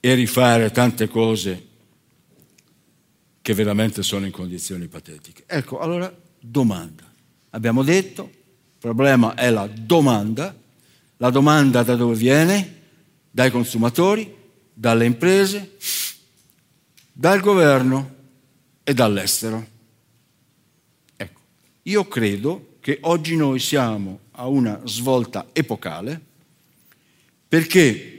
e rifare tante cose che veramente sono in condizioni patetiche. Ecco, allora domanda. Abbiamo detto, il problema è la domanda. La domanda da dove viene? Dai consumatori, dalle imprese, dal governo e dall'estero. Ecco, io credo che oggi noi siamo a una svolta epocale perché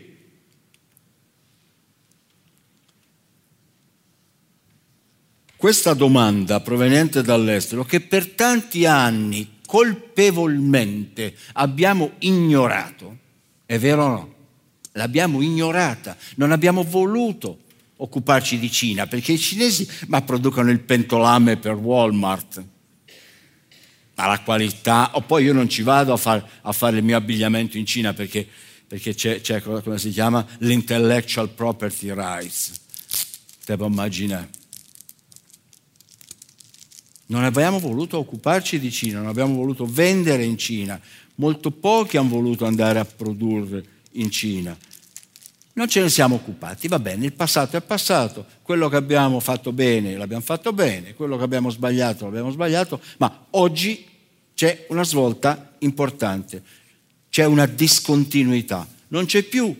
questa domanda proveniente dall'estero che per tanti anni colpevolmente abbiamo ignorato, è vero o no? L'abbiamo ignorata, non abbiamo voluto occuparci di Cina perché i cinesi ma producono il pentolame per Walmart, ma la qualità, o poi io non ci vado a, far, a fare il mio abbigliamento in Cina perché, perché c'è, c'è, come si chiama, l'intellectual property rights. Te puoi immaginare. Non abbiamo voluto occuparci di Cina, non abbiamo voluto vendere in Cina. Molto pochi hanno voluto andare a produrre in Cina. Non ce ne siamo occupati, va bene, il passato è passato, quello che abbiamo fatto bene l'abbiamo fatto bene, quello che abbiamo sbagliato l'abbiamo sbagliato, ma oggi c'è una svolta importante, c'è una discontinuità, non c'è più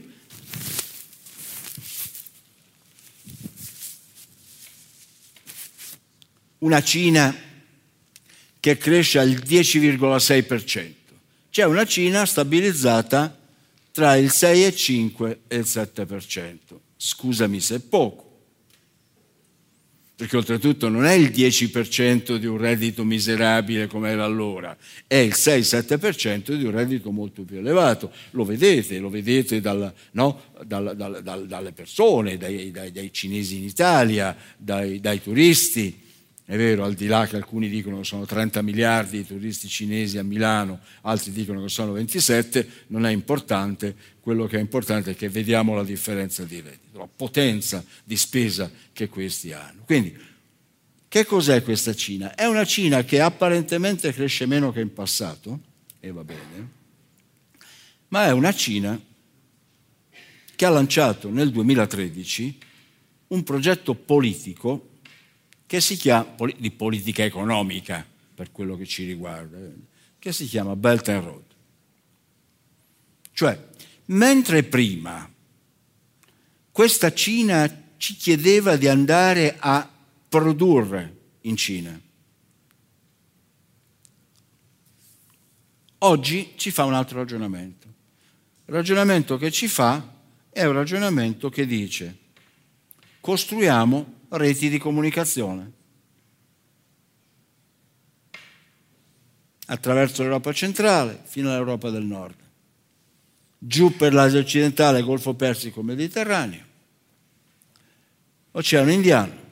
una Cina che cresce al 10,6%. C'è una Cina stabilizzata tra il 6,5 e il 7%. Scusami se è poco, perché oltretutto non è il 10% di un reddito miserabile come era allora, è il 6-7% di un reddito molto più elevato. Lo vedete, lo vedete dal, no? dal, dal, dalle persone, dai, dai, dai, cinesi in Italia, dai, dai turisti. È vero, al di là che alcuni dicono che sono 30 miliardi di turisti cinesi a Milano, altri dicono che sono 27, non è importante, quello che è importante è che vediamo la differenza di reddito, la potenza di spesa che questi hanno. Quindi, che cos'è questa Cina? È una Cina che apparentemente cresce meno che in passato, e va bene, ma è una Cina che ha lanciato nel 2013 un progetto politico che si chiama, di politica economica per quello che ci riguarda, che si chiama Belt and Road. Cioè, mentre prima questa Cina ci chiedeva di andare a produrre in Cina, oggi ci fa un altro ragionamento. Il ragionamento che ci fa è un ragionamento che dice costruiamo reti di comunicazione. Attraverso l'Europa centrale fino all'Europa del nord, giù per l'Asia occidentale, Golfo Persico, Mediterraneo, Oceano Indiano,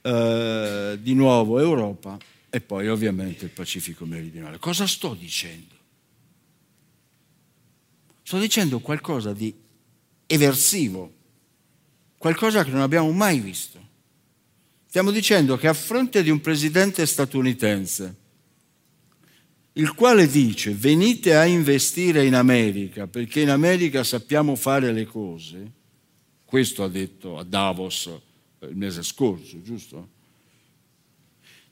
eh, di nuovo Europa e poi ovviamente il Pacifico meridionale. Cosa sto dicendo? Sto dicendo qualcosa di eversivo qualcosa che non abbiamo mai visto. Stiamo dicendo che a fronte di un presidente statunitense, il quale dice venite a investire in America perché in America sappiamo fare le cose, questo ha detto a Davos eh, il mese scorso, giusto?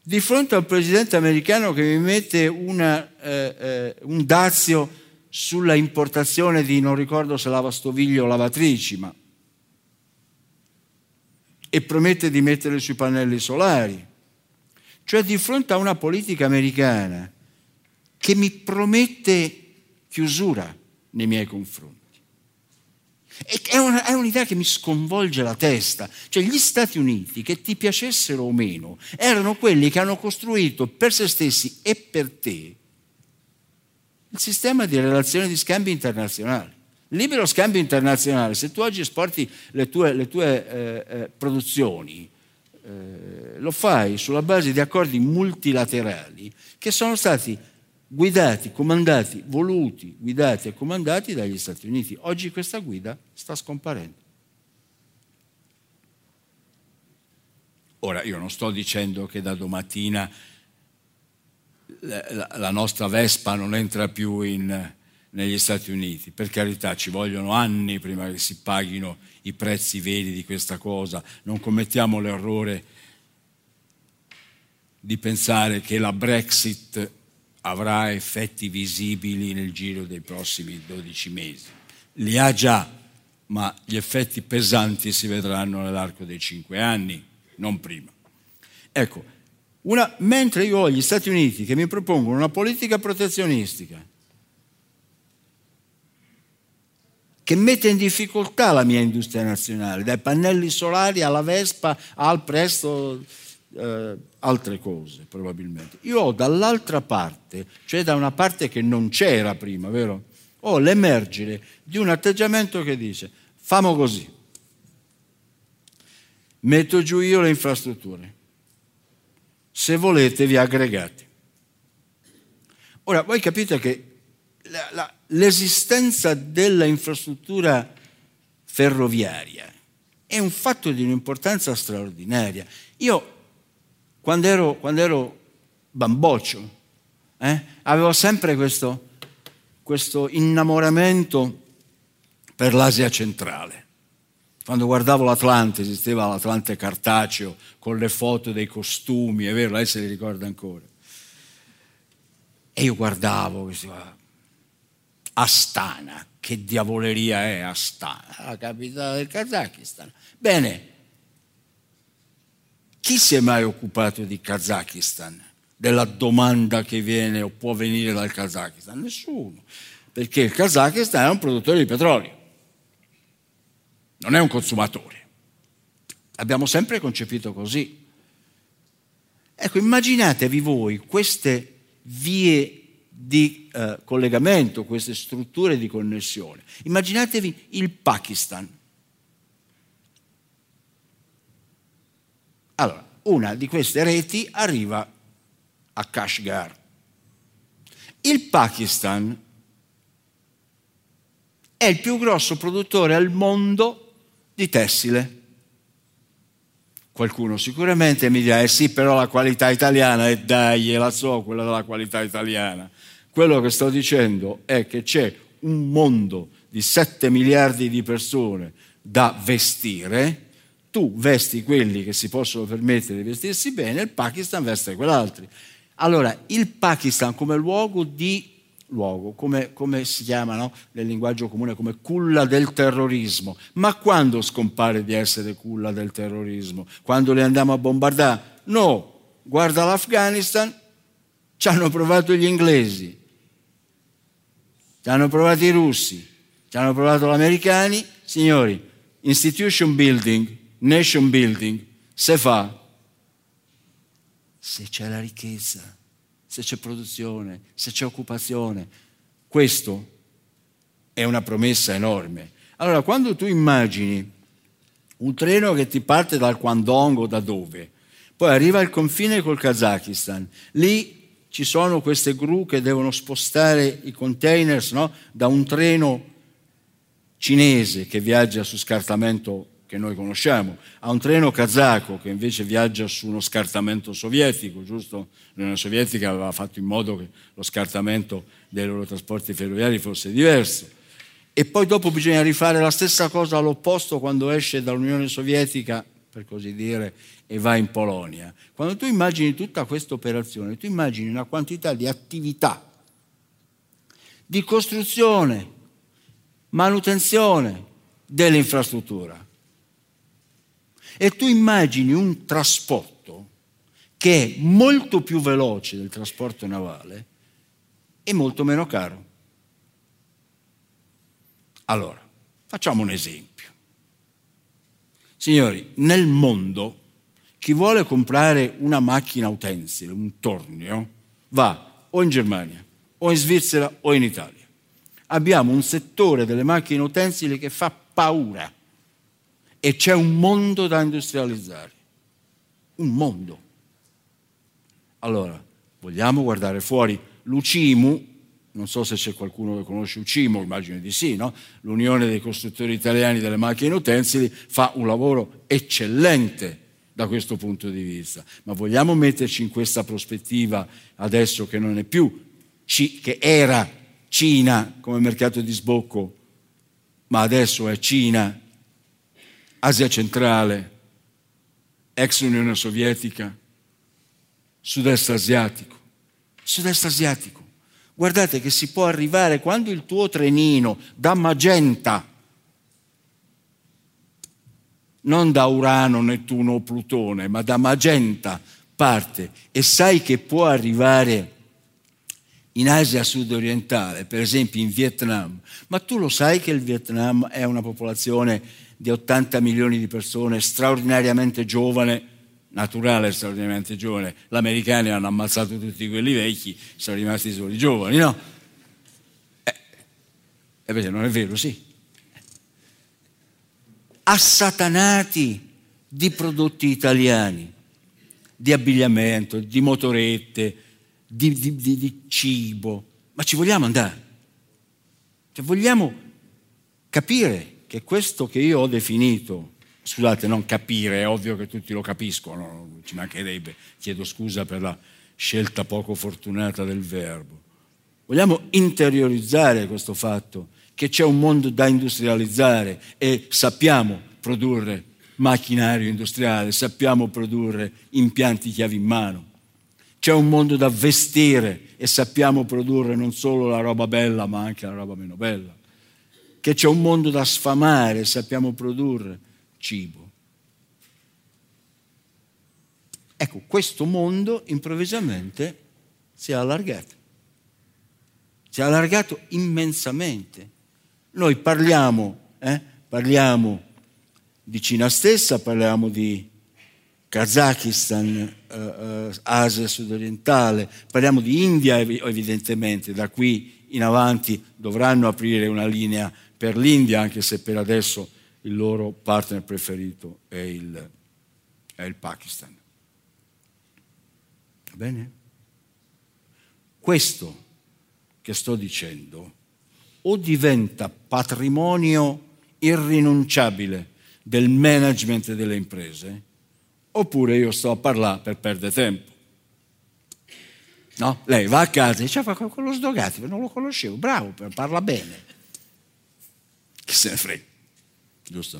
Di fronte al presidente americano che mi mette una, eh, eh, un dazio sulla importazione di, non ricordo se lavastoviglie o lavatrici, ma e promette di mettere sui pannelli solari. Cioè di fronte a una politica americana che mi promette chiusura nei miei confronti. È, una, è un'idea che mi sconvolge la testa. Cioè gli Stati Uniti, che ti piacessero o meno, erano quelli che hanno costruito per se stessi e per te il sistema di relazioni di scambi internazionali. Libero scambio internazionale, se tu oggi esporti le tue, le tue eh, eh, produzioni, eh, lo fai sulla base di accordi multilaterali che sono stati guidati, comandati, voluti, guidati e comandati dagli Stati Uniti. Oggi questa guida sta scomparendo. Ora, io non sto dicendo che da domattina la nostra Vespa non entra più in, negli Stati Uniti. Per carità, ci vogliono anni prima che si paghino i prezzi veri di questa cosa. Non commettiamo l'errore di pensare che la Brexit avrà effetti visibili nel giro dei prossimi 12 mesi. Li ha già, ma gli effetti pesanti si vedranno nell'arco dei 5 anni, non prima. Ecco, una, mentre io ho gli Stati Uniti che mi propongono una politica protezionistica che mette in difficoltà la mia industria nazionale, dai pannelli solari alla Vespa al presto eh, altre cose probabilmente. Io ho dall'altra parte, cioè da una parte che non c'era prima, vero? Ho l'emergere di un atteggiamento che dice famo così, metto giù io le infrastrutture, se volete vi aggregate. Ora, voi capite che la, la, l'esistenza della infrastruttura ferroviaria è un fatto di un'importanza straordinaria. Io quando ero, quando ero bamboccio, eh, avevo sempre questo, questo innamoramento per l'Asia centrale. Quando guardavo l'Atlante, esisteva l'Atlante cartaceo con le foto dei costumi, è vero, lei se li ricorda ancora. E io guardavo questo, Astana, che diavoleria è Astana? La capitale del Kazakistan. Bene, chi si è mai occupato di Kazakistan? Della domanda che viene o può venire dal Kazakistan? Nessuno, perché il Kazakistan è un produttore di petrolio, non è un consumatore. Abbiamo sempre concepito così. Ecco, immaginatevi voi queste vie di eh, collegamento, queste strutture di connessione. Immaginatevi il Pakistan Allora, una di queste reti arriva a Kashgar. Il Pakistan è il più grosso produttore al mondo di tessile. Qualcuno sicuramente mi dirà, eh sì, però la qualità italiana, eh dai, la so, quella della qualità italiana. Quello che sto dicendo è che c'è un mondo di 7 miliardi di persone da vestire tu vesti quelli che si possono permettere di vestirsi bene, il Pakistan veste quell'altri. Allora, il Pakistan come luogo di luogo, come, come si chiama no? nel linguaggio comune, come culla del terrorismo. Ma quando scompare di essere culla del terrorismo? Quando le andiamo a bombardare? No, guarda l'Afghanistan, ci hanno provato gli inglesi, ci hanno provato i russi, ci hanno provato gli americani. Signori, institution building nation building se fa se c'è la ricchezza, se c'è produzione, se c'è occupazione. Questo è una promessa enorme. Allora, quando tu immagini un treno che ti parte dal Guangdong o da dove, poi arriva al confine col Kazakistan, lì ci sono queste gru che devono spostare i containers no? da un treno cinese che viaggia su scartamento che noi conosciamo, a un treno kazako che invece viaggia su uno scartamento sovietico, giusto? L'Unione Sovietica aveva fatto in modo che lo scartamento dei loro trasporti ferroviari fosse diverso. E poi dopo bisogna rifare la stessa cosa all'opposto quando esce dall'Unione Sovietica, per così dire, e va in Polonia. Quando tu immagini tutta questa operazione, tu immagini una quantità di attività, di costruzione, manutenzione dell'infrastruttura e tu immagini un trasporto che è molto più veloce del trasporto navale e molto meno caro. Allora, facciamo un esempio. Signori, nel mondo chi vuole comprare una macchina utensile, un tornio, va o in Germania, o in Svizzera, o in Italia. Abbiamo un settore delle macchine utensili che fa paura e c'è un mondo da industrializzare. Un mondo. Allora, vogliamo guardare fuori. L'UCIMU, non so se c'è qualcuno che conosce UCIMU, immagino di sì, no? l'Unione dei costruttori italiani delle macchine utensili, fa un lavoro eccellente da questo punto di vista. Ma vogliamo metterci in questa prospettiva adesso che non è più, che era Cina come mercato di sbocco, ma adesso è Cina, Asia centrale, ex Unione Sovietica, sud-est asiatico, sud-est asiatico. Guardate che si può arrivare quando il tuo trenino da Magenta, non da Urano, Nettuno o Plutone, ma da Magenta parte. E sai che può arrivare in Asia sud-orientale, per esempio in Vietnam, ma tu lo sai che il Vietnam è una popolazione di 80 milioni di persone straordinariamente giovane, naturale straordinariamente giovane, gli americani hanno ammazzato tutti quelli vecchi, sono rimasti solo i giovani, no? Eh, e invece non è vero, sì. Assatanati di prodotti italiani, di abbigliamento, di motorette, di, di, di, di cibo, ma ci vogliamo andare. Cioè vogliamo capire che questo che io ho definito, scusate, non capire, è ovvio che tutti lo capiscono, ci mancherebbe, chiedo scusa per la scelta poco fortunata del verbo. Vogliamo interiorizzare questo fatto che c'è un mondo da industrializzare e sappiamo produrre macchinario industriale, sappiamo produrre impianti chiavi in mano c'è un mondo da vestire e sappiamo produrre non solo la roba bella ma anche la roba meno bella. Che c'è un mondo da sfamare sappiamo produrre cibo. Ecco, questo mondo improvvisamente si è allargato. Si è allargato immensamente. Noi parliamo, eh, parliamo di Cina stessa, parliamo di Kazakistan, eh, eh, Asia sudorientale, parliamo di India evidentemente, da qui in avanti dovranno aprire una linea per l'India, anche se per adesso il loro partner preferito è il, è il Pakistan. Bene? Questo che sto dicendo o diventa patrimonio irrinunciabile del management delle imprese, oppure io sto a parlare per perdere tempo. No? Lei va a casa e dice, fa quello sdogati, non lo conoscevo, bravo, parla bene. Chi se ne frega, giusto?